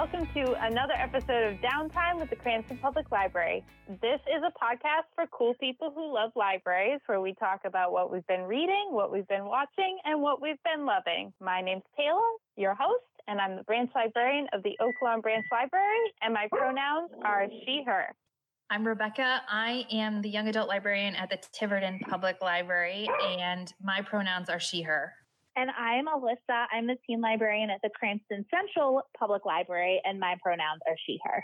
welcome to another episode of Downtime with the Cranston Public Library. This is a podcast for cool people who love libraries where we talk about what we've been reading, what we've been watching, and what we've been loving. My name's Taylor, your host, and I'm the branch librarian of the Oaklawn Branch Library, and my pronouns are she, her. I'm Rebecca. I am the young adult librarian at the Tiverton Public Library, and my pronouns are she, her. And I'm Alyssa. I'm the teen librarian at the Cranston Central Public Library, and my pronouns are she, her.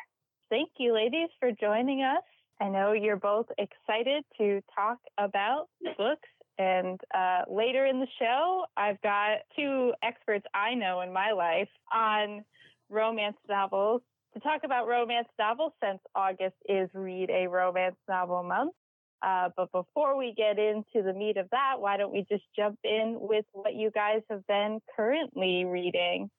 Thank you, ladies, for joining us. I know you're both excited to talk about books. And uh, later in the show, I've got two experts I know in my life on romance novels to talk about romance novels since August is Read a Romance Novel Month. Uh, but before we get into the meat of that, why don't we just jump in with what you guys have been currently reading?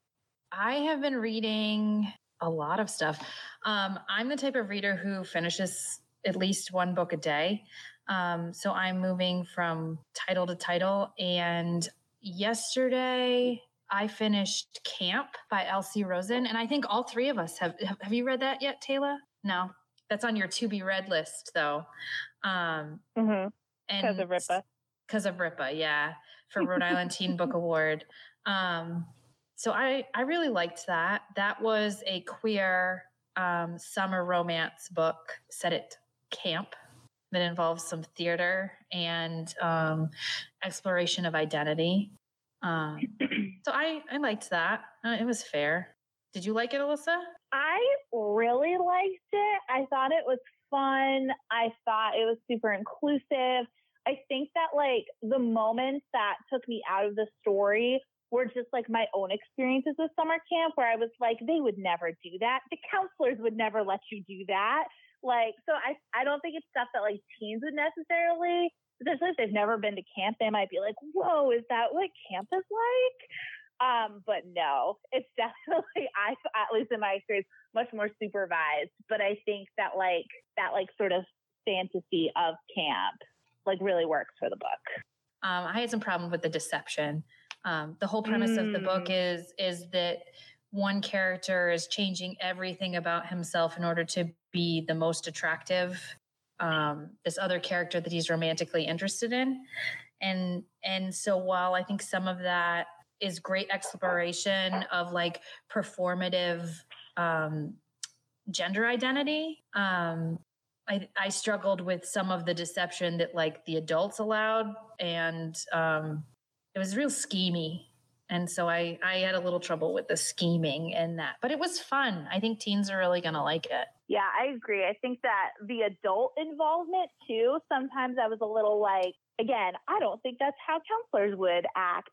I have been reading a lot of stuff. Um, I'm the type of reader who finishes at least one book a day. Um, so I'm moving from title to title. And yesterday, I finished Camp by L.C. Rosen. And I think all three of us have. Have you read that yet, Taylor? No. That's on your to be read list, though. Um, mm-hmm. Because of Ripa. Because of Ripa, yeah, for Rhode Island Teen Book Award. Um, so I I really liked that. That was a queer um, summer romance book set at camp that involves some theater and um, exploration of identity. Um, so I I liked that. Uh, it was fair. Did you like it, Alyssa? I really liked it. I thought it was fun. I thought it was super inclusive. I think that like the moments that took me out of the story were just like my own experiences with summer camp where I was like, they would never do that. The counselors would never let you do that. Like, so I, I don't think it's stuff that like teens would necessarily, especially if they've never been to camp, they might be like, whoa, is that what camp is like? Um, but no, it's definitely I at least in my experience much more supervised. But I think that like that like sort of fantasy of camp like really works for the book. Um, I had some problem with the deception. Um, the whole premise mm. of the book mm. is is that one character is changing everything about himself in order to be the most attractive. Um, this other character that he's romantically interested in, and and so while I think some of that is great exploration of like performative um, gender identity. Um, I, I struggled with some of the deception that like the adults allowed, and um, it was real schemy. And so I, I had a little trouble with the scheming and that, but it was fun. I think teens are really going to like it. Yeah, I agree. I think that the adult involvement too, sometimes I was a little like, again, I don't think that's how counselors would act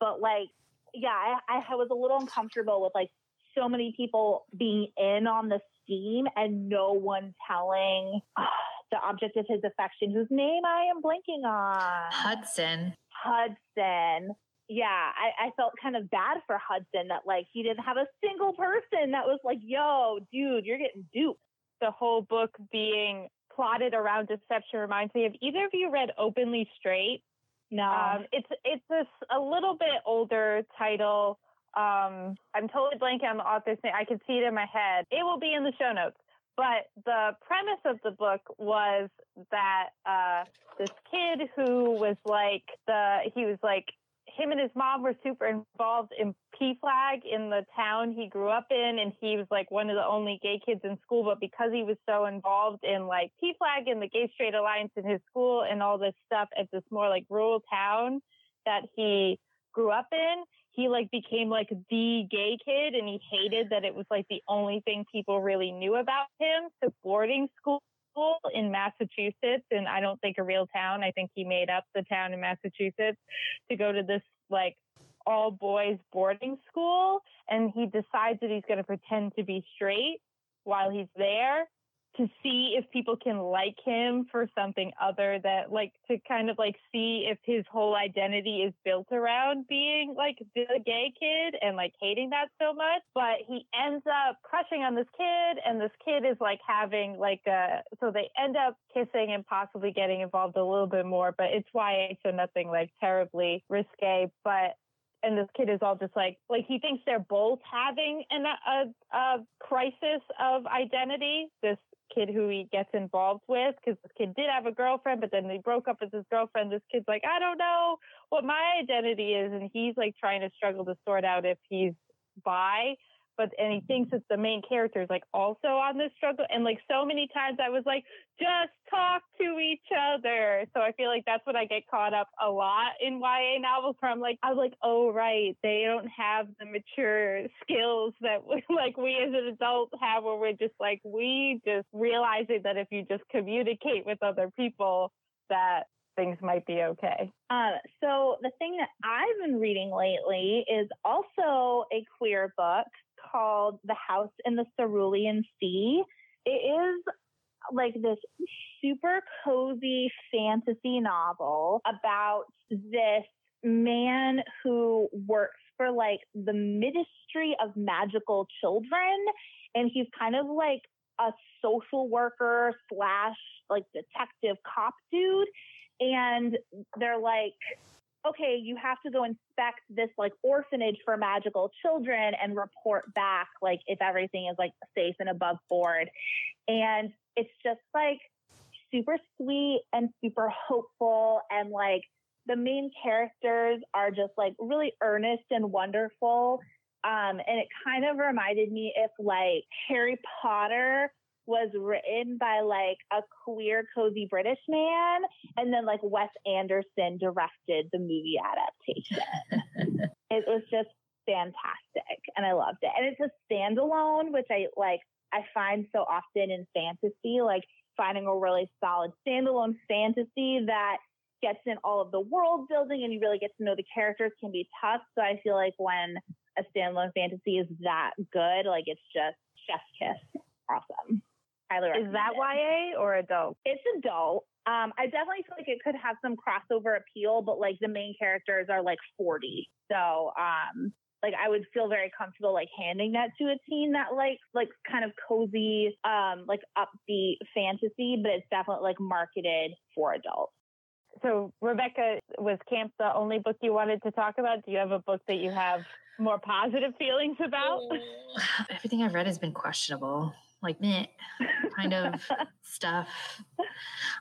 but like, yeah, I, I was a little uncomfortable with like so many people being in on the scheme and no one telling uh, the object of his affection, whose name I am blanking on. Hudson. Hudson. Yeah, I, I felt kind of bad for Hudson that like he didn't have a single person that was like, yo, dude, you're getting duped. The whole book being plotted around deception reminds me of either of you read Openly Straight? No, um, it's it's this a little bit older title. Um, I'm totally blanking on the author's name. I can see it in my head. It will be in the show notes. But the premise of the book was that uh, this kid who was like the he was like him and his mom were super involved in PFLAG in the town he grew up in, and he was like one of the only gay kids in school. But because he was so involved in like PFLAG and the Gay Straight Alliance in his school and all this stuff at this more like rural town that he grew up in, he like became like the gay kid, and he hated that it was like the only thing people really knew about him. So boarding school in Massachusetts, and I don't think a real town. I think he made up the town in Massachusetts to go to this like all boys boarding school. And he decides that he's going to pretend to be straight while he's there to see if people can like him for something other than like to kind of like see if his whole identity is built around being like the gay kid and like hating that so much. But he ends up crushing on this kid and this kid is like having like a so they end up kissing and possibly getting involved a little bit more but it's YA so nothing like terribly risque. But and this kid is all just like like he thinks they're both having an, a, a crisis of identity. This kid who he gets involved with because this kid did have a girlfriend but then they broke up with his girlfriend. This kid's like i don't know what my identity is and he's like trying to struggle to sort out if he's bi but and he thinks that the main character is like also on this struggle and like so many times i was like just talk to each other so i feel like that's what i get caught up a lot in ya novels where i'm like i was like oh right they don't have the mature skills that like we as an adult have where we're just like we just realizing that if you just communicate with other people that things might be okay. Uh, so the thing that I've been reading lately is also a queer book called The House in the Cerulean Sea. It is like this super cozy fantasy novel about this man who works for like the Ministry of Magical Children. And he's kind of like a social worker slash like detective cop dude. And they're like, okay, you have to go inspect this like orphanage for magical children and report back like if everything is like safe and above board. And it's just like super sweet and super hopeful and like the main characters are just like really earnest and wonderful. Um, and it kind of reminded me if like Harry Potter was written by like a queer cozy British man, and then like Wes Anderson directed the movie adaptation. it was just fantastic, and I loved it. And it's a standalone, which I like. I find so often in fantasy, like finding a really solid standalone fantasy that gets in all of the world building and you really get to know the characters can be tough. So I feel like when a standalone fantasy is that good, like it's just chef's kiss. Awesome. Highly Is that it. YA or adult? It's adult. Um, I definitely feel like it could have some crossover appeal, but like the main characters are like 40. So, um, like I would feel very comfortable like handing that to a teen that like like kind of cozy, um, like upbeat fantasy, but it's definitely like marketed for adults. So Rebecca, was Camp the only book you wanted to talk about? Do you have a book that you have more positive feelings about? Everything I've read has been questionable like meh kind of stuff.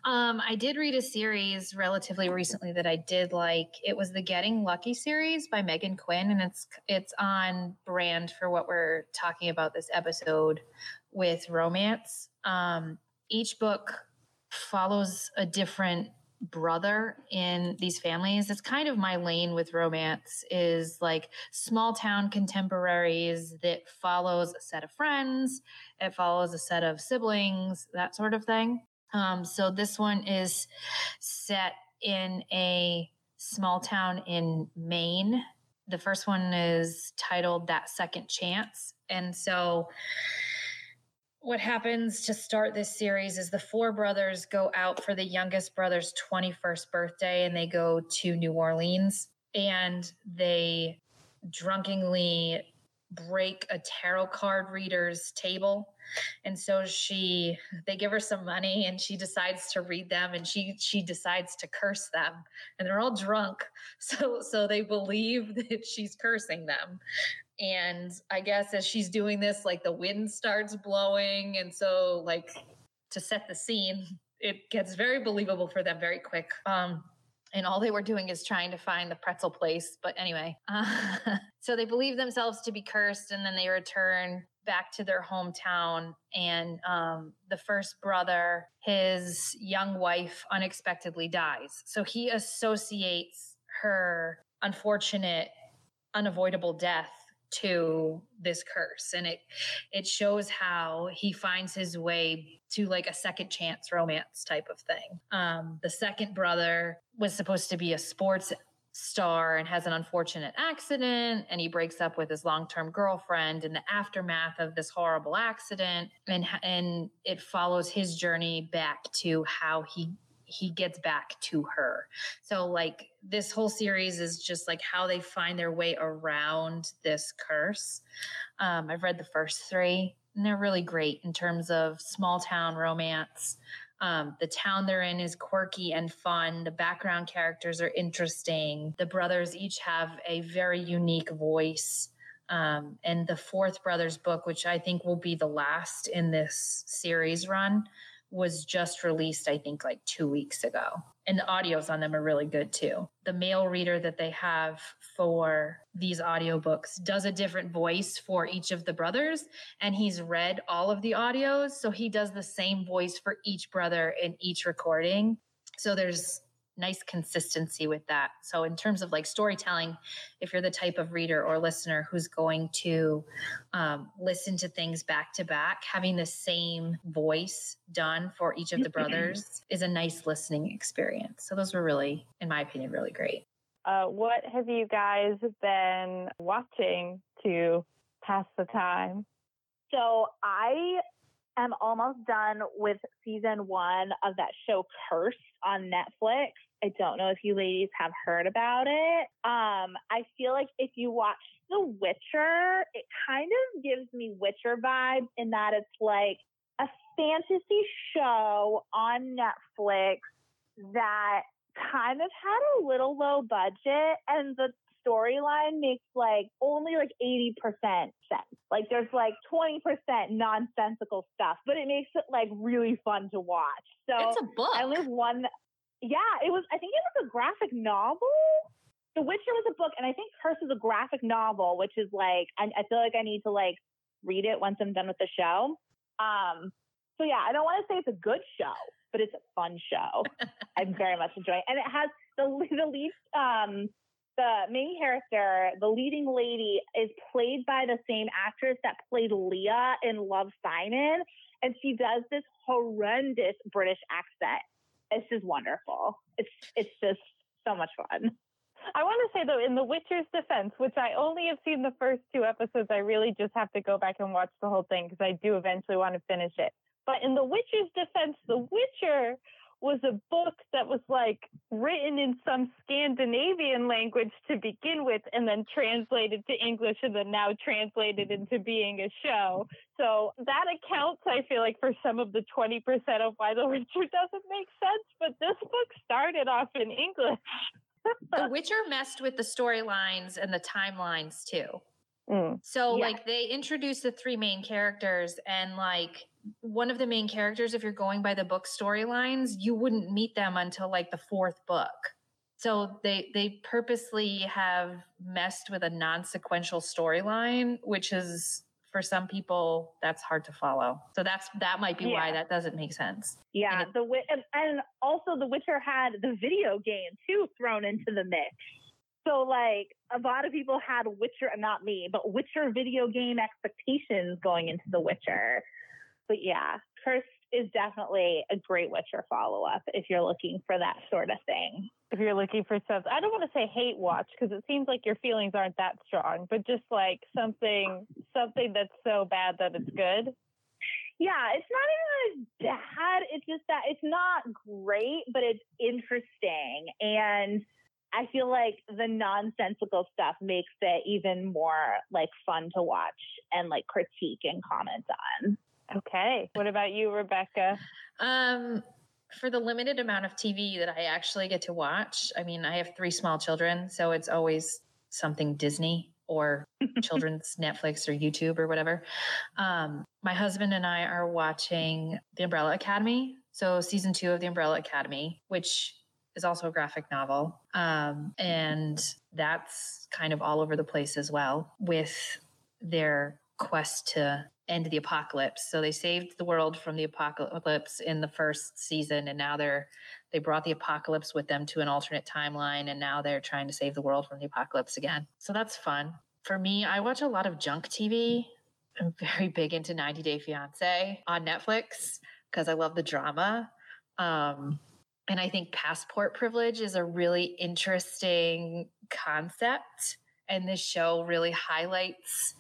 Um, I did read a series relatively recently that I did like. It was the Getting Lucky series by Meghan Quinn, and it's it's on brand for what we're talking about this episode with romance. Um, each book follows a different brother in these families. It's kind of my lane with romance is like small town contemporaries that follows a set of friends it follows a set of siblings that sort of thing. Um, so this one is set in a small town in maine. The first one is titled that second chance. And so what happens to start this series is the four brothers go out for the youngest brother's 21st birthday and they go to New Orleans and they drunkenly break a tarot card reader's table. And so she they give her some money and she decides to read them and she she decides to curse them and they're all drunk. So so they believe that she's cursing them and I guess as she's doing this, like the wind starts blowing. And so, like, to set the scene, it gets very believable for them very quick. Um, and all they were doing is trying to find the pretzel place. But anyway, uh, so they believe themselves to be cursed, and then they return back to their hometown. And um, the first brother, his young wife, unexpectedly dies. So he associates her unfortunate, unavoidable death to this curse. And it it shows how he finds his way to like a second chance romance type of thing. Um the second brother was supposed to be a sports star and has an unfortunate accident and he breaks up with his long-term girlfriend in the aftermath of this horrible accident and and it follows his journey back to how he he gets back to her. So like this whole series is just like how they find their way around this curse. Um, I've read the first three and they're really great in terms of small town romance. Um, the town they're in is quirky and fun. The background characters are interesting. The brothers each have a very unique voice. Um, and the fourth brothers book, which I think will be the last in this series run, was just released, I think, like two weeks ago. And the audios on them are really good too. The male reader that they have for these audiobooks does a different voice for each of the brothers, and he's read all of the audios. So he does the same voice for each brother in each recording. So there's nice consistency with that. So, in terms of like storytelling, if you're the type of reader or listener who's going to um, listen to things back to back, having the same voice done for each of the brothers is a nice listening experience. So, those were really, in my opinion, really great. Uh, what have you guys been watching to pass the time? So, I am almost done with season one of that show Cursed on Netflix. I don't know if you ladies have heard about it. Um, I feel like if you watch The Witcher, it kind of gives me Witcher vibes in that it's like a fantasy show on Netflix that kind of had a little low budget and the storyline makes like only like 80% sense. Like there's like 20% nonsensical stuff, but it makes it like really fun to watch. So it's a book. I only have one. Yeah, it was, I think it was a graphic novel. The Witcher was a book, and I think Curse is a graphic novel, which is like, I, I feel like I need to like read it once I'm done with the show. Um, so yeah, I don't want to say it's a good show, but it's a fun show. I'm very much enjoying it. And it has the, the lead, um, the main character, the leading lady, is played by the same actress that played Leah in Love Simon. And she does this horrendous British accent. It's just wonderful. It's it's just so much fun. I want to say though, in The Witcher's defense, which I only have seen the first two episodes, I really just have to go back and watch the whole thing because I do eventually want to finish it. But in The Witcher's defense, The Witcher was a book that was like written in some Scandinavian language to begin with and then translated to English and then now translated into being a show. So that accounts, I feel like, for some of the 20% of why The Witcher doesn't make sense. But this book started off in English. the Witcher messed with the storylines and the timelines too. Mm. So, Yeah. like, they introduced the three main characters, and like, one of the main characters, if you're going by the book storylines, you wouldn't meet them until like the fourth book. So they they purposely have messed with a non-sequential storyline, which is for some people that's hard to follow. So that's that might be why that doesn't make sense. Yeah, And it- the and, and also The Witcher had the video game too thrown into the mix. So like a lot of people had Witcher, not me, but Witcher video game expectations going into The Witcher. But yeah, Cursed is definitely a great Witcher follow up if you're looking for that sort of thing. If you're looking for something, I don't want to say hate watch because it seems like your feelings aren't that strong, but just like something, something that's so bad that it's good. Yeah, it's not even as bad. It's just that it's not great, but it's interesting. And I feel like the nonsensical stuff makes it even more like fun to watch and like critique and comment on. Okay. What about you, Rebecca? Um, for the limited amount of TV that I actually get to watch, I mean, I have three small children, so it's always something Disney or children's Netflix or YouTube or whatever. Um, my husband and I are watching The Umbrella Academy. So, season two of The Umbrella Academy, which is also a graphic novel. Um, and that's kind of all over the place as well with their quest to end the apocalypse. So they saved the world from the apocalypse in the first season and now they're they brought the apocalypse with them to an alternate timeline and now they're trying to save the world from the apocalypse again. So that's fun. For me, I watch a lot of junk TV. I'm very big into 90 Day Fiance on Netflix because I love the drama. Um, and I think passport privilege is a really interesting concept. And this show really highlights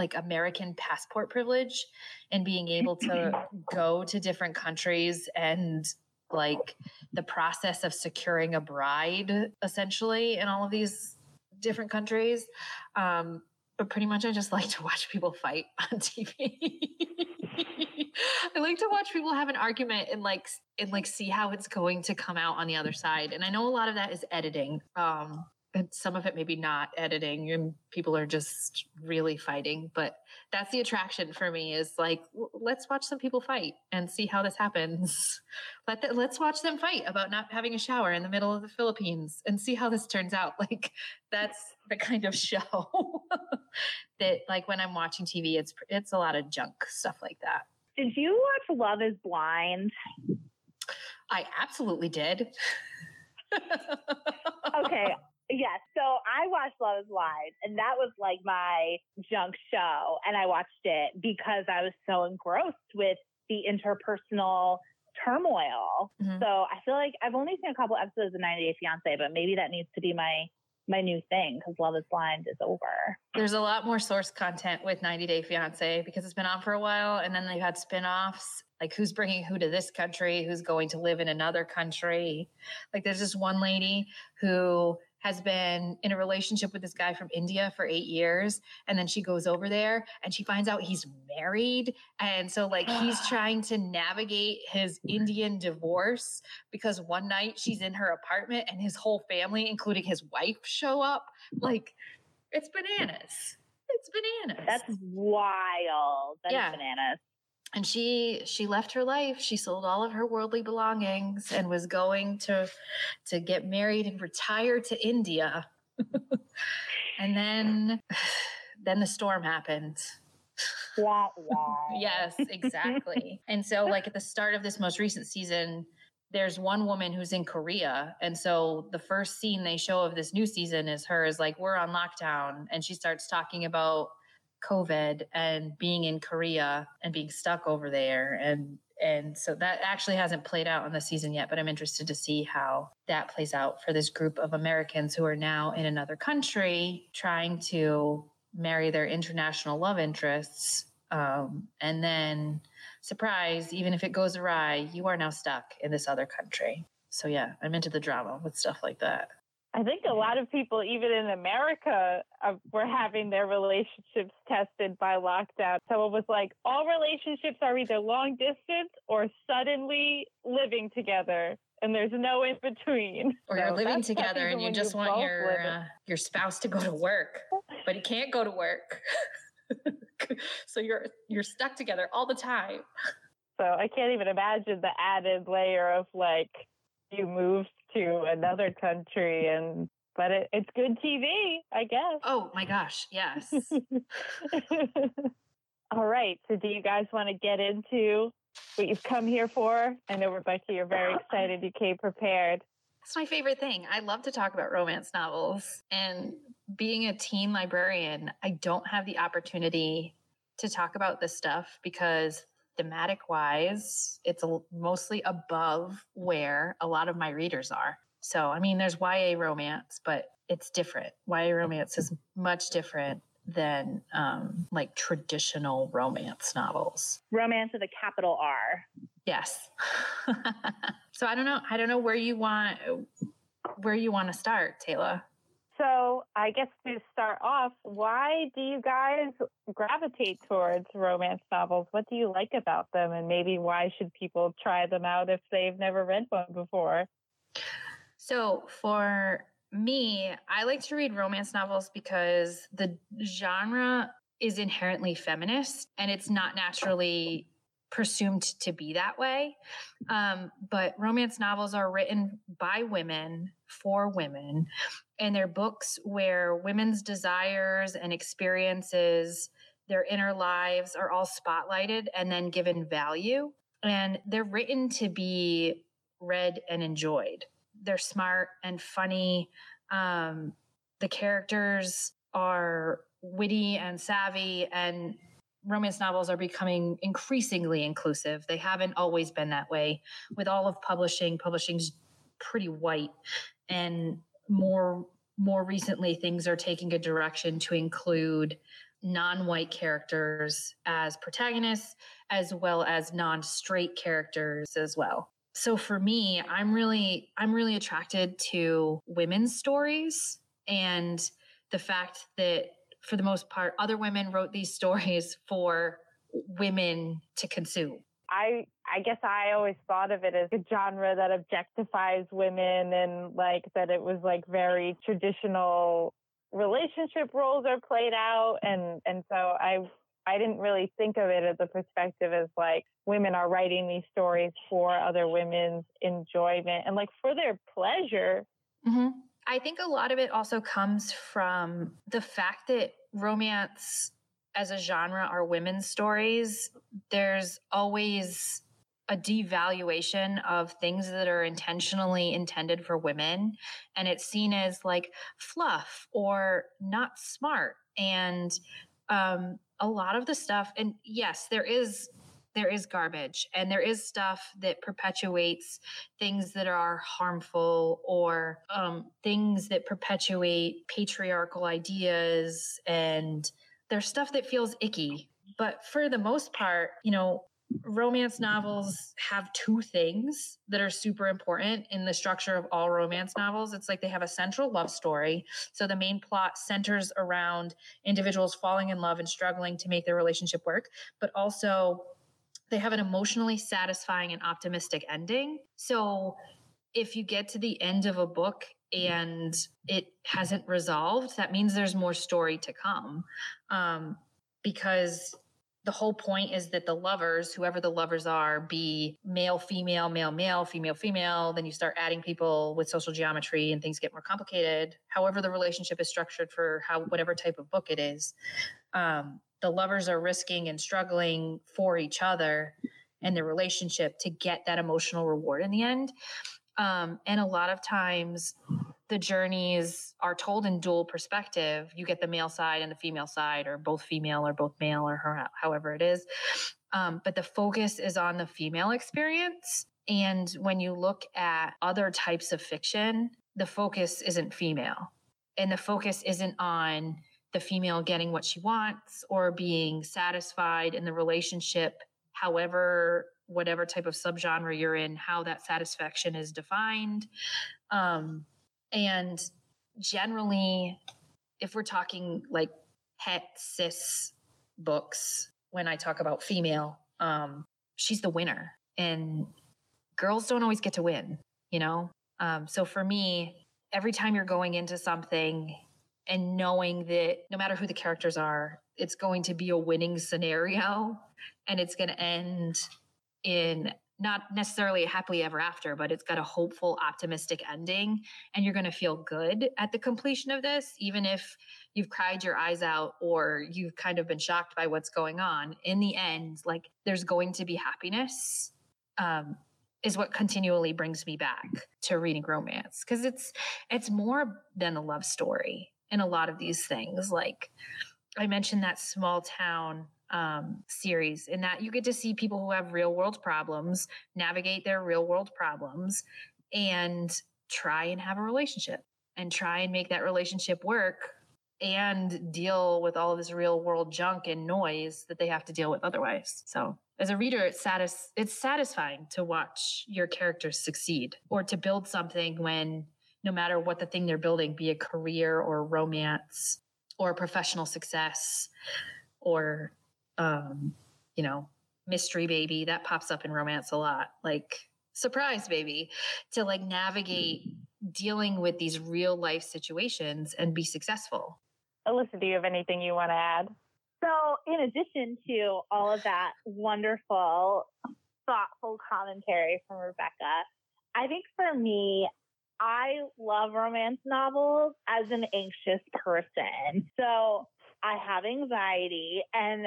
like American passport privilege and being able to go to different countries and like the process of securing a bride essentially in all of these different countries. Um, but pretty much I just like to watch people fight on TV. I like to watch people have an argument and like and like see how it's going to come out on the other side. And I know a lot of that is editing. Um and some of it maybe not editing and people are just really fighting but that's the attraction for me is like let's watch some people fight and see how this happens. Let the, let's watch them fight about not having a shower in the middle of the philippines and see how this turns out. Like that's the kind of show that like when i'm watching tv it's it's a lot of junk stuff like that. Did you watch love is blind? I absolutely did. Okay Yes. So I watched Love is Blind, and that was like my junk show. And I watched it because I was so engrossed with the interpersonal turmoil. Mm-hmm. So I feel like I've only seen a couple episodes of 90 Day Fiance, but maybe that needs to be my my new thing because Love is Blind is over. There's a lot more source content with 90 Day Fiance because it's been on for a while and then they've had spin-offs like who's bringing who to this country, who's going to live in another country. Like there's this one lady who has been in a relationship with this guy from India for eight years. And then she goes over there and she finds out he's married. And so, like, he's trying to navigate his Indian divorce because one night she's in her apartment and his whole family, including his wife, show up. Like, it's bananas. It's bananas. That's wild. That's yeah. bananas and she she left her life. She sold all of her worldly belongings and was going to to get married and retire to india. And then then the storm happened. Yes exactly. and so like at the start of this most recent season there's one woman who's in korea. And so the first scene they show of this new season is her is like we're on lockdown. And she starts talking about COVID and being in Korea and being stuck over there. And and so that actually hasn't played out on the season yet but i'm interested to see how that plays out for this group of americans who are now in another country trying to marry their international love interests. Um, and then surprise even if it goes awry you are now stuck in this other country. So yeah i'm into the drama with stuff like that I think a lot of people, even in America, uh, were having their relationships tested by lockdown. Someone was like, all relationships are either long distance or suddenly living together. And there's no in between. Or so you're living together and you just want your uh, your spouse to go to work, but he can't go to work. so you're you're stuck together all the time. So I can't even imagine the added layer of like you moved to another country and but it, it's good TV, I guess. Oh my gosh, yes. All right. So do you guys want to get into what you've come here for? I know Rebecca, you're very excited. You came prepared. That's my favorite thing. I love to talk about romance novels. And being a teen librarian, I don't have the opportunity to talk about this stuff because thematic wise, it's a, mostly above where a lot of my readers are. So, I mean, there's YA romance, but it's different. YA romance is much different than um, like traditional romance novels. Romance with a capital R. Yes. so I don't know. I don't know where you want where you want to start, Taylor. So, I guess to start off, why do you guys gravitate towards romance novels? What do you like about them? And maybe why should people try them out if they've never read one before? So, for me, I like to read romance novels because the genre is inherently feminist and it's not naturally presumed to be that way. Um, but romance novels are written by women for women, and they're books where women's desires and experiences, their inner lives are all spotlighted and then given value. And they're written to be read and enjoyed. They're smart and funny. Um, the characters are witty and savvy and romance novels are becoming increasingly inclusive. They haven't always been that way. With all of publishing, publishing's pretty white and more more recently things are taking a direction to include non-white characters as protagonists as well as non-straight characters as well. So for me, I'm really I'm really attracted to women's stories and the fact that for the most part, other women wrote these stories for women to consume. I I guess I always thought of it as a genre that objectifies women and like that it was like very traditional relationship roles are played out and and so I I didn't really think of it as a perspective as like women are writing these stories for other women's enjoyment and like for their pleasure. Mm-hmm. I think a lot of it also comes from the fact that romance as a genre are women's stories. There's always a devaluation of things that are intentionally intended for women and it's seen as like fluff or not smart and um, a lot of the stuff and yes there is there is garbage and there is stuff that perpetuates things that are harmful or um, things that perpetuate patriarchal ideas and there's stuff that feels icky but for the most part you know romance novels have two things that are super important in the structure of all romance novels. It's like they have a central love story. So the main plot centers around individuals falling in love and struggling to make their relationship work, but also they have an emotionally satisfying and optimistic ending. So if you get to the end of a book and it hasn't resolved, that means there's more story to come. Um, because the whole point is that the lovers, whoever the lovers are, be male, female, male, male, female, female. Then you start adding people with social geometry and things get more complicated. However, the relationship is structured for how whatever type of book it is. Um, the lovers are risking and struggling for each other and the relationship to get that emotional reward in the end. Um, and a lot of times the journeys are told in dual perspective. You get the male side and the female side, or both female or both male, or her, however it is. Um, but the focus is on the female experience. And when you look at other types of fiction, the focus isn't female. And the focus isn't on the female getting what she wants or being satisfied in the relationship, however, whatever type of subgenre you're in, how that satisfaction is defined. Um, and generally, if we're talking like het cis books, when I talk about female, um, she's the winner. And girls don't always get to win, you know? Um, so for me, every time you're going into something and knowing that no matter who the characters are, it's going to be a winning scenario and it's going to end in not necessarily a happily ever after, but it's got a hopeful, optimistic ending. And you're going to feel good at the completion of this, even if you've cried your eyes out or you've kind of been shocked by what's going on. In the end, like there's going to be happiness. Um, is what continually brings me back to reading romance because it's it's more than a love story in a lot of these things like i mentioned that small town um, series in that you get to see people who have real world problems navigate their real world problems and try and have a relationship and try and make that relationship work and deal with all this real world junk and noise that they have to deal with otherwise. So as a reader, it's satis- it's satisfying to watch your characters succeed or to build something when no matter what the thing they're building, be a career or romance or professional success or um, you know, mystery baby that pops up in romance a lot, like surprise baby, to like navigate dealing with these real life situations and be successful. Alyssa, do you have anything you want to add? So, in addition to all of that wonderful, thoughtful commentary from Rebecca, I think for me, I love romance novels as an anxious person. So, I have anxiety and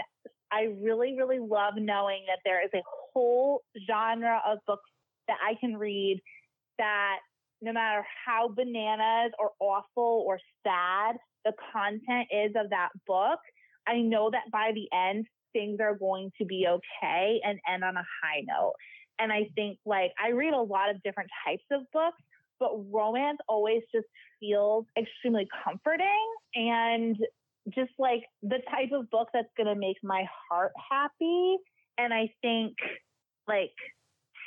I really, really love knowing that there is a whole genre of books that I can read that no matter how bananas or awful or sad the content is of that book, I know that by the end, things are going to be okay and end on a high note. And I think like I read a lot of different types of books, but romance always just feels extremely comforting and just like the type of book that's going to make my heart happy. And I think, like,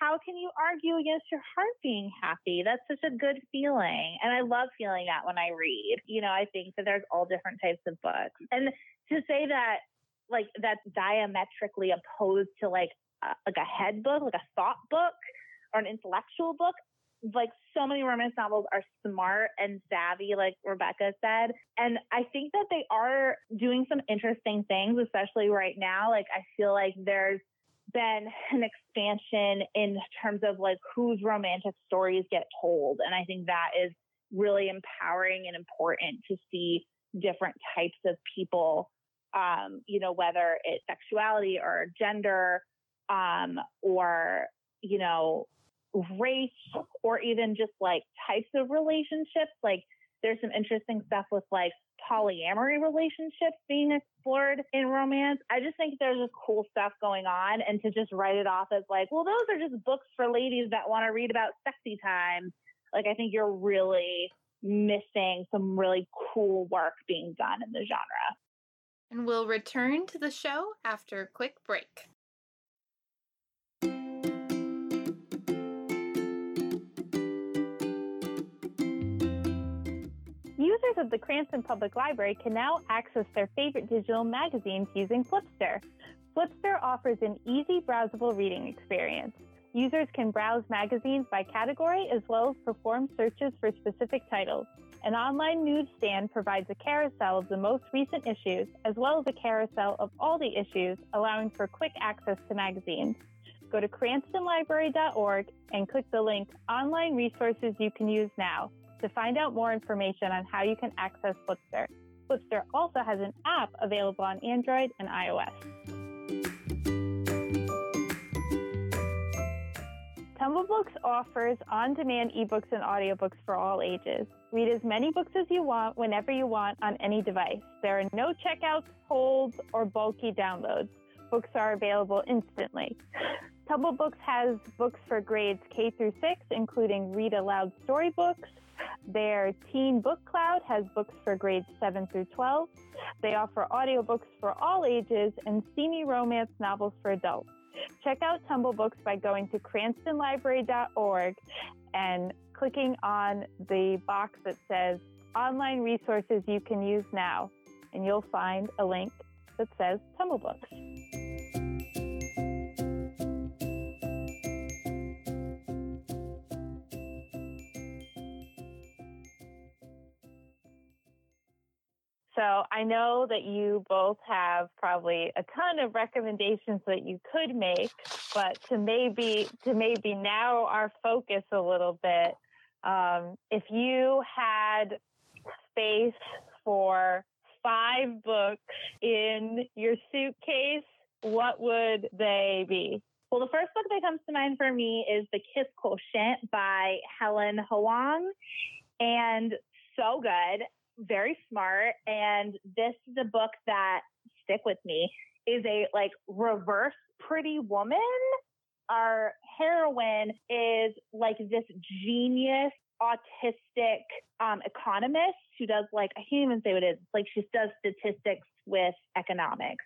how can you argue against your heart being happy? That's such a good feeling. And I love feeling that when I read. You know, I think that there's all different types of books. And to say that, like, that's diametrically opposed to like uh, like a head book, like a thought book or an intellectual book. Like so many romance novels are smart and savvy, like Rebecca said. And I think that they are doing some interesting things, especially right now. Like I feel like there's been an expansion in terms of like whose romantic stories get told. And I think that is really empowering and important to see different types of people, um, you know, whether it's sexuality or gender, um, or, you know, race or even just like types of relationships. Like there's some interesting stuff with like polyamory relationships being explored in romance. I just think there's just cool stuff going on. And to just write it off as like, well, those are just books for ladies that want to read about sexy time. Like, I think you're really missing some really cool work being done in the genre. And we'll return to the show after a quick break. Users of the Cranston Public Library can now access their favorite digital magazines using Flipster. Flipster offers an easy browsable reading experience. Users can browse magazines by category as well as perform searches for specific titles. An online newsstand provides a carousel of the most recent issues as well as a carousel of all the issues, allowing for quick access to magazines. Go to cranstonlibrary.org and click the link Online Resources You Can Use Now to find out more information on how you can access Flipster. Flipster also has an app available on Android and iOS. TumbleBooks offers on-demand ebooks and audiobooks for all ages. Read as many books as you want whenever you want on any device. There are no checkouts, holds, or bulky downloads. Books are available instantly. TumbleBooks has books for grades K through 6, including read aloud storybooks, their Teen Book Cloud has books for grades 7 through 12. They offer audiobooks for all ages and steamy romance novels for adults. Check out TumbleBooks by going to cranstonlibrary.org and clicking on the box that says online resources you can use now, and you'll find a link that says Tumble So I know that you both have probably a ton of recommendations that you could make, but to maybe to maybe narrow our focus a little bit, um, if you had space for five books in your suitcase, what would they be? Well, the first book that comes to mind for me is The Kiss Quotient by Helen Hoang. And so good very smart. And this is a book that stick with me is a like reverse pretty woman. Our heroine is like this genius autistic um, economist who does like I can't even say what it is. Like she does statistics with economics,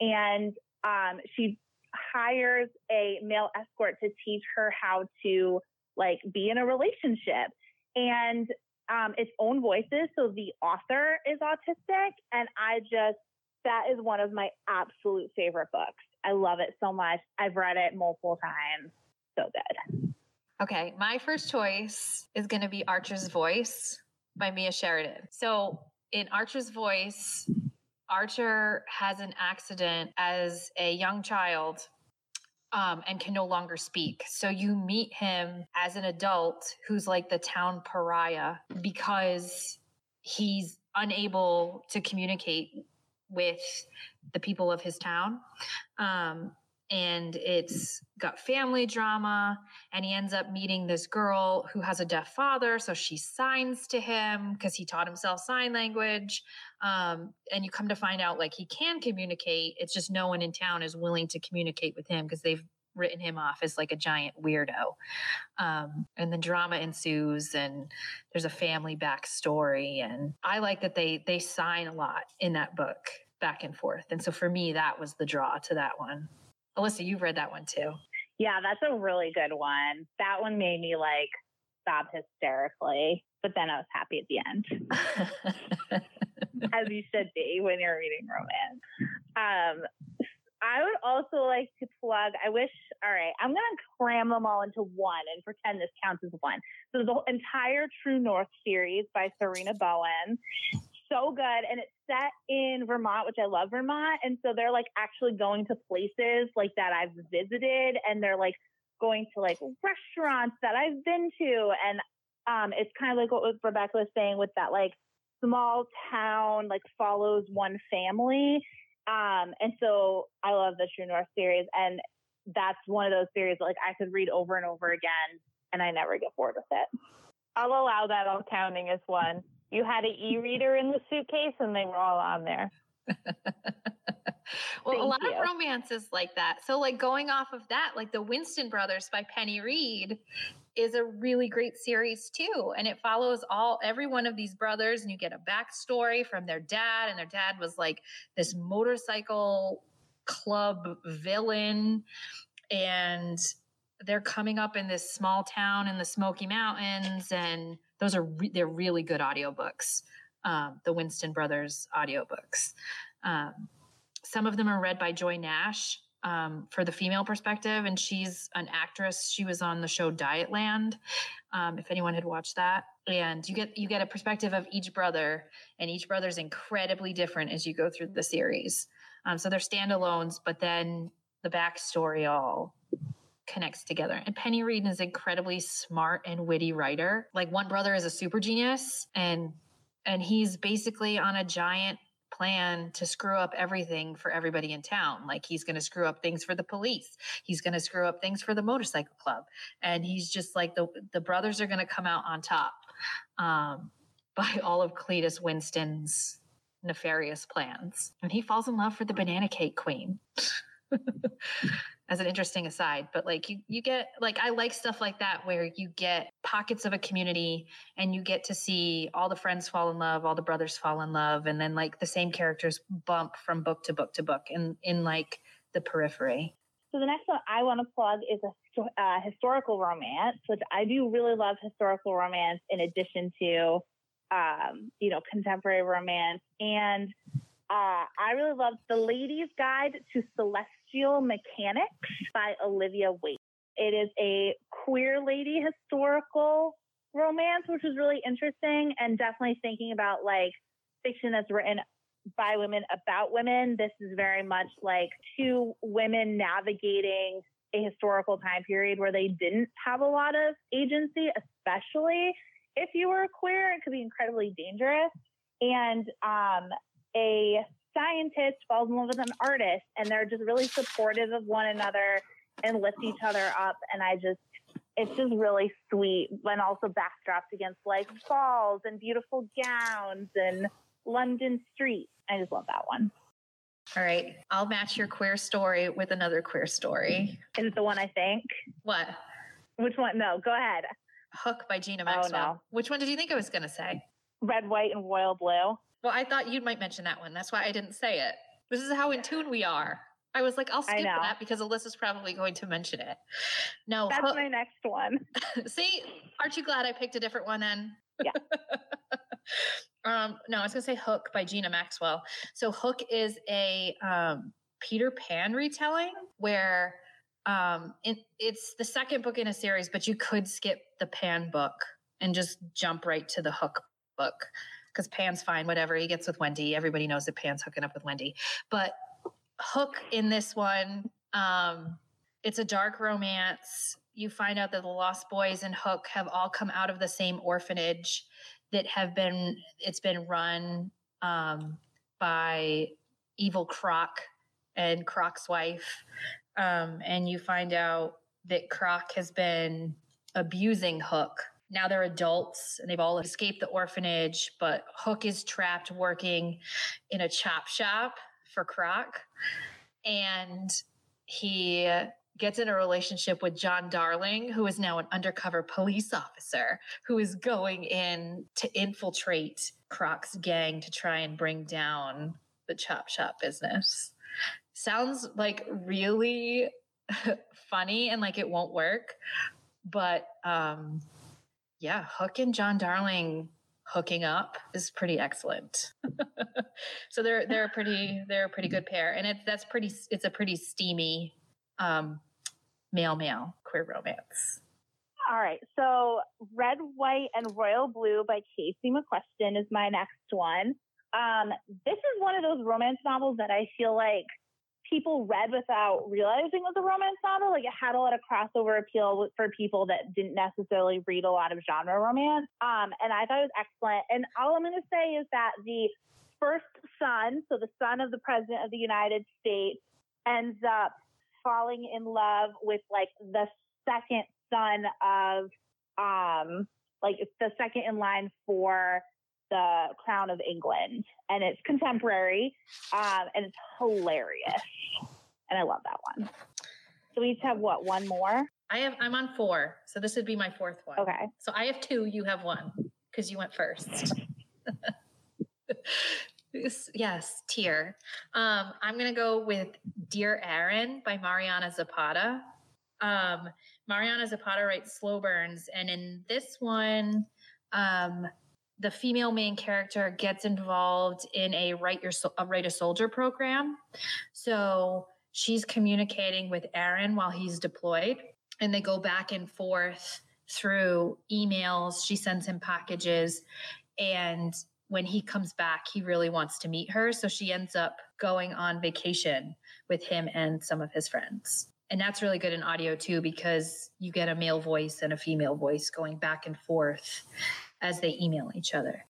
and um, she hires a male escort to teach her how to like be in a relationship. And um, its own voices. So the author is autistic, and I just that is one of my absolute favorite books. I love it so much. I've read it multiple times. So good. Okay, my first choice is going to be Archer's Voice by Mia Sheridan. So in Archer's Voice, Archer has an accident as a young child um, and can no longer speak. So you meet him as an adult who's like the town pariah because he's unable to communicate with the people of his town. Um, and it's got family drama and he ends up meeting this girl who has a deaf father so she signs to him because he taught himself sign language um, and you come to find out like he can communicate it's just no one in town is willing to communicate with him because they've written him off as like a giant weirdo. Um, and then drama ensues and there's a family backstory and i like that they they sign a lot in that book back and forth and so for me that was the draw to that one Alyssa, you've read that one too. Yeah, that's a really good one. That one made me like sob hysterically, but then I was happy at the end. As you should be when you're reading romance. Um, I would also like to plug. I wish. All right, I'm gonna cram them all into one and pretend this counts as one. So the entire True North series by Sarina Bowen, so good, and it's set in Vermont, which I love Vermont, and so they're like actually going to places like that I've visited, and they're like going to like restaurants that I've been to, and um, it's kind of like what Rebecca was saying with that like small town like follows one family um, and so I love the True North series, and that's one of those series that, like I could read over and over again, and I never get bored with it. I'll allow that all counting as one. You had an e-reader in the suitcase, and they were all on there. well, Thank a lot you. of romances like that. So, like going off of that, like the Winston Brothers by Penny Reid is a really great series too, and it follows all every one of these brothers, and you get a backstory from their dad, and their dad was like this motorcycle club villain, and they're coming up in this small town in the Smoky Mountains, and those are re- they're really good audiobooks. Um, the Winston Brothers audiobooks. Um, some of them are read by Joy Nash um, for the female perspective, and she's an actress. She was on the show Dietland. Um, if anyone had watched that, and you get you get a perspective of each brother, and each brother's incredibly different as you go through the series. Um, so they're standalones, but then the backstory all connects together. And Penny Reid is an incredibly smart and witty writer. Like one brother is a super genius, and and he's basically on a giant plan to screw up everything for everybody in town. Like he's going to screw up things for the police. He's going to screw up things for the motorcycle club. And he's just like the the brothers are going to come out on top um, by all of Cletus Winston's nefarious plans. And he falls in love for the banana cake queen. as an interesting aside but like you you get like i like stuff like that where you get pockets of a community and you get to see all the friends fall in love all the brothers fall in love and then like the same characters bump from book to book to book in in like the periphery So the next one I want to plug is a uh, historical romance, which I do really love historical romance in addition to, um, you know, contemporary romance. And uh, I really love The Lady's Guide to Celestial Mechanics by Olivia Waite. It is a queer lady historical romance, which is really interesting and definitely thinking about like fiction that's written by women about women. This is very much like two women navigating a historical time period where they didn't have a lot of agency, especially if you were queer. It could be incredibly dangerous. And um, a scientist falls in love with an artist, and they're just really supportive of one another and lift each other up. And I just, it's just really sweet, and also backdrops against like falls and beautiful gowns and London streets. I just love that one. all right i'll match your queer story with another queer story Is it the one I think? what Which one? No, go ahead. hook by gina maxwell Oh, no. which one did you think i was going to say Red, white, and royal blue. Well i thought you might mention that one that's why i didn't say it this is how in tune we are I was like, I'll skip that because Alyssa's probably going to mention it. No, That's my next one. See, aren't you glad I picked a different one then? Yeah. um, no, I was gonna say Hook by Gina Maxwell. So Hook is a um, Peter Pan retelling where um, it, it's the second book in a series, but you could skip the Pan book and just jump right to the Hook book because Pan's fine, whatever he gets with Wendy. Everybody knows that Pan's hooking up with Wendy, but Hook in this one, um, it's a dark romance. You find out that the Lost Boys and Hook have all come out of the same orphanage that have been it's been run um, by evil Croc and Croc's wife, um, and you find out that Croc has been abusing Hook. Now they're adults and they've all escaped the orphanage, but Hook is trapped working in a chop shop for Croc, and he gets in a relationship with John Darling, who is now an undercover police officer who is going in to infiltrate Croc's gang to try and bring down the chop shop business. Sounds like really funny and like it won't work, but um yeah, Hook and John Darling hooking up is pretty excellent. so they're they're a pretty they're a pretty good pair, and it's that's pretty it's a pretty steamy um, male male queer romance. All right, so Red, White, and Royal Blue by Casey McQuiston is my next one. Um, this is one of those romance novels that I feel like people read without realizing it was a romance novel. Like it had a lot of crossover appeal for people that didn't necessarily read a lot of genre romance. Um, and I thought it was excellent. And all I'm going to say is that the first son, so the son of the president of the United States, ends up falling in love with like the second son of, um, like the second in line for the Crown of England, and it's contemporary, um, and it's hilarious, and I love that one. So we each have what one more? I have I'm on four, so this would be my fourth one. Okay. So I have two, you have one, because you went first. yes, tier. Um, I'm gonna go with Dear Aaron by Mariana Zapata. Um, Mariana Zapata writes slow burns, and in this one, um, the female main character gets involved in a write your a write a soldier program. So she's communicating with Aaron while he's deployed, and they go back and forth through emails. She sends him packages, and when he comes back, he really wants to meet her. So she ends up going on vacation with him and some of his friends. And that's really good in audio too, because you get a male voice and a female voice going back and forth as they email each other?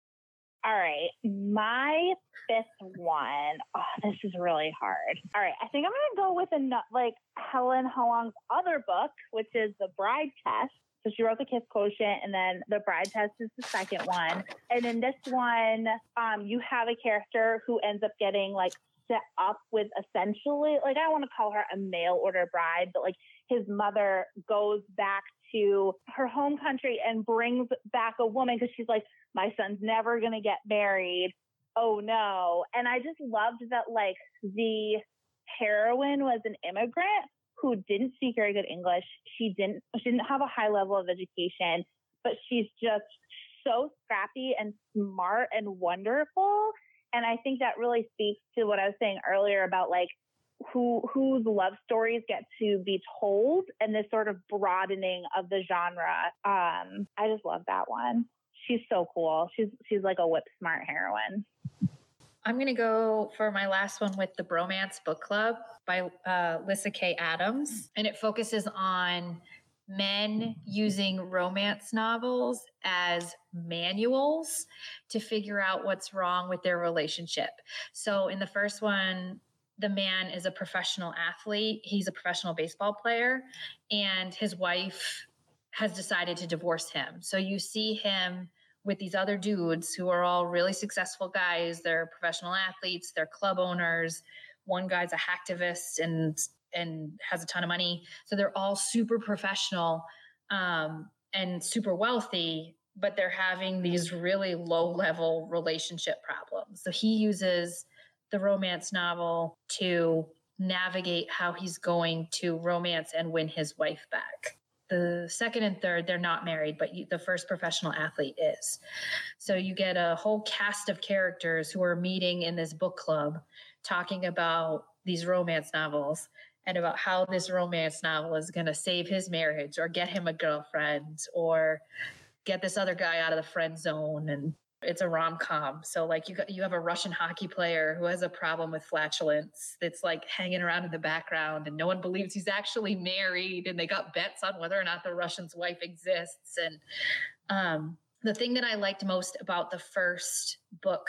All right. My fifth one. Oh, this is really hard. All right. I think I'm going to go with a, like Helen Hoang's other book, which is The Bride Test. So she wrote The Kiss Quotient, and then The Bride Test is the second one. And in this one, um, you have a character who ends up getting like set up with essentially, like, I want to call her a mail order bride, but like his mother goes back to her home country and brings back a woman because she's like, my son's never going to get married. Oh no. And I just loved that, like, the heroine was an immigrant who didn't speak very good English. She didn't, she didn't have a high level of education, but she's just so scrappy and smart and wonderful. And I think that really speaks to what I was saying earlier about like who whose love stories get to be told and this sort of broadening of the genre. Um, I just love that one. She's so cool. She's she's like a whip smart heroine. I'm to go for my last one with the Bromance Book Club by uh, Lyssa Kay Adams. And it focuses on men using romance novels as manuals to figure out what's wrong with their relationship. So in the first one, the man is a professional athlete. He's a professional baseball player, and his wife has decided to divorce him. So you see him with these other dudes who are all really successful guys. They're professional athletes, they're club owners. One guy's a hacktivist and and has a ton of money. So they're all super professional um, and super wealthy, but they're having these really low level relationship problems. So he uses the romance novel to navigate how he's going to romance and win his wife back. The second and third, they're not married, but you, the first professional athlete is. So you get a whole cast of characters who are meeting in this book club talking about these romance novels and about how this romance novel is going to save his marriage or get him a girlfriend or get this other guy out of the friend zone and it's a rom com. So like you got, you have a Russian hockey player who has a problem with flatulence that's like hanging around in the background and no one believes he's actually married and they got bets on whether or not the Russian's wife exists and um, the thing that I liked most about the first book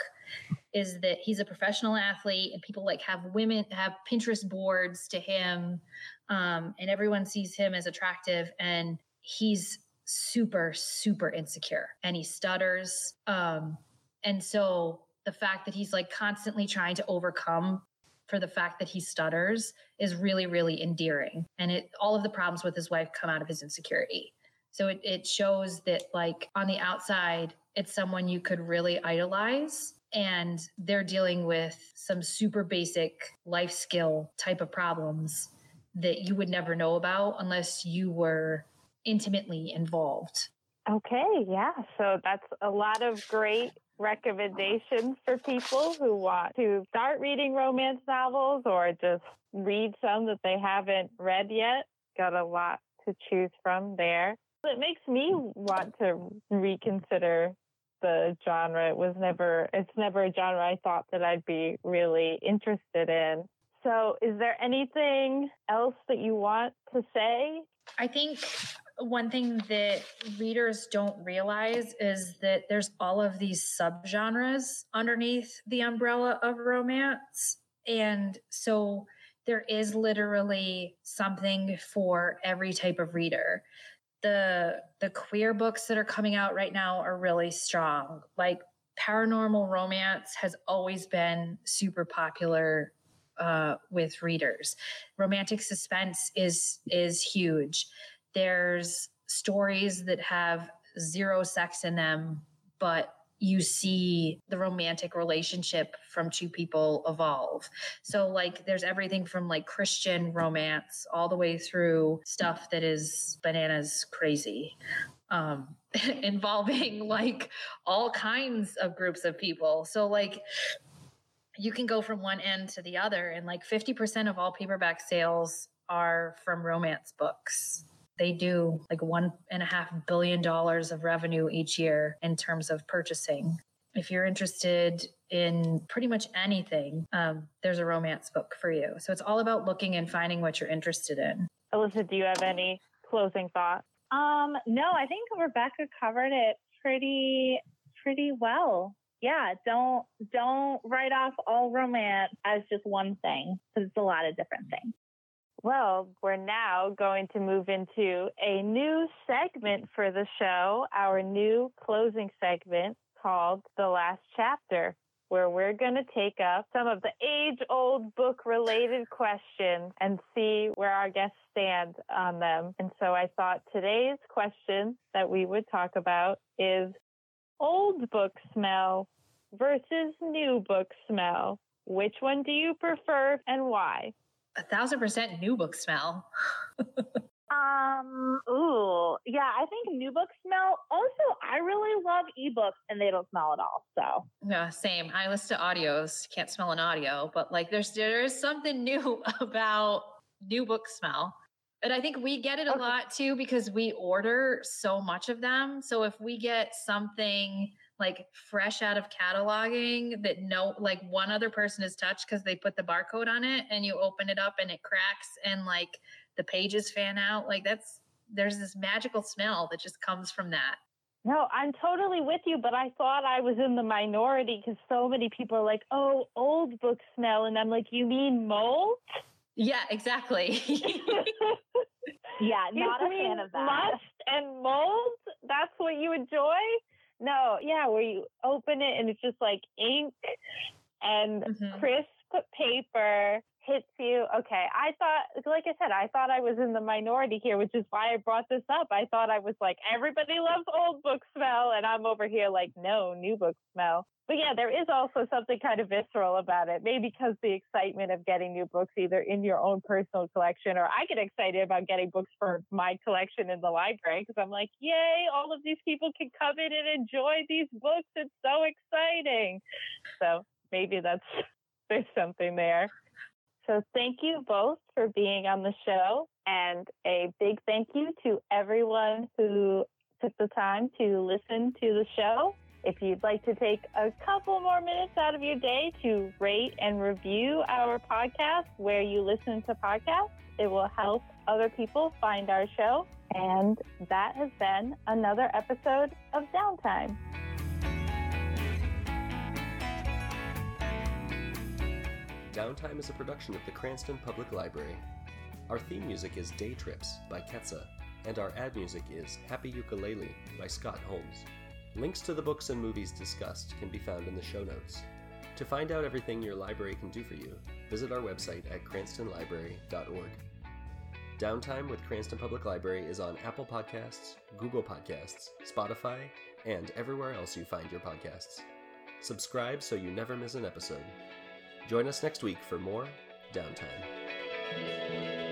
is that he's a professional athlete and people like have women have Pinterest boards to him um, and everyone sees him as attractive and he's super, super insecure and he stutters. Um, and so the fact that he's like constantly trying to overcome for the fact that he stutters is really, really endearing. And it all of the problems with his wife come out of his insecurity. So it, it shows that like on the outside, it's someone you could really idolize and they're dealing with some super basic life skill type of problems that you would never know about unless you were intimately involved Okay, yeah. So that's a lot of great recommendations for people who want to start reading romance novels or just read some that they haven't read yet. Got a lot to choose from there. It makes me want to reconsider the genre. It was never, it's never a genre I thought that I'd be really interested in. So, is there anything else that you want to say? I think one thing that readers don't realize is that there's all of these subgenres underneath the umbrella of romance. And so there is literally something for every type of reader. The the queer books that are coming out right now are really strong. Like paranormal romance has always been super popular uh, with readers. Romantic suspense is is huge. There's stories that have zero sex in them, but you see the romantic relationship from two people evolve. So, like, there's everything from like Christian romance all the way through stuff that is bananas crazy, um, involving like all kinds of groups of people. So, like, you can go from one end to the other, and like 50% of all paperback sales are from romance books they do like one and a half billion dollars of revenue each year in terms of purchasing. If you're interested in pretty much anything, um, there's a romance book for you. So it's all about looking and finding what you're interested in. Alyssa, do you have any closing thoughts? Um, no, I think Rebecca covered it pretty pretty well. Yeah, don't don't write off all romance as just one thing because it's a lot of different things. Well, we're now going to move into a new segment for the show, our new closing segment called The Last Chapter, where we're going to take up some of the age old book related questions and see where our guests stand on them. And so I thought today's question that we would talk about is old book smell versus new book smell. Which one do you prefer and why? A thousand percent new book smell. um, ooh, yeah, I think new book smell. Also, I really love ebooks and they don't smell at all. So yeah, same. I listen to audios, can't smell an audio, but like there's there's something new about new book smell. And I think we get it a okay. lot too because we order so much of them. So if we get something like fresh out of cataloging that no like one other person has touched because they put the barcode on it and you open it up and it cracks and like the pages fan out like that's there's this magical smell that just comes from that no, I'm totally with you, but I thought I was in the minority because so many people are like, oh, old book smell. And I'm like, you mean mold? Yeah, exactly. yeah, not you a fan of that. Must and mold? That's what you enjoy? No, yeah, where you open it and it's just like ink and mm-hmm. crisp paper hits you. Okay, I thought, like I said, I thought I was in the minority here, which is why I brought this up. I thought I was like, everybody loves old book smell, and I'm over here like, no, new book smell. But yeah, there is also something kind of visceral about it. Maybe because the excitement of getting new books either in your own personal collection or I get excited about getting books for my collection in the library because I'm like, yay, all of these people can come in and enjoy these books. It's so exciting. So maybe that's, there's something there. So thank you both for being on the show and a big thank you to everyone who took the time to listen to the show. If you'd like to take a couple more minutes out of your day to rate and review our podcast where you listen to podcasts, it will help other people find our show. And that has been another episode of Downtime. Downtime is a production of the Cranston Public Library. Our theme music is Day Trips by Ketsa, and our ad music is Happy Ukulele by Scott Holmes. Links to the books and movies discussed can be found in the show notes. To find out everything your library can do for you, visit our website at cranstonlibrary.org. Downtime with Cranston Public Library is on Apple Podcasts, Google Podcasts, Spotify, and everywhere else you find your podcasts. Subscribe so you never miss an episode. Join us next week for more Downtime.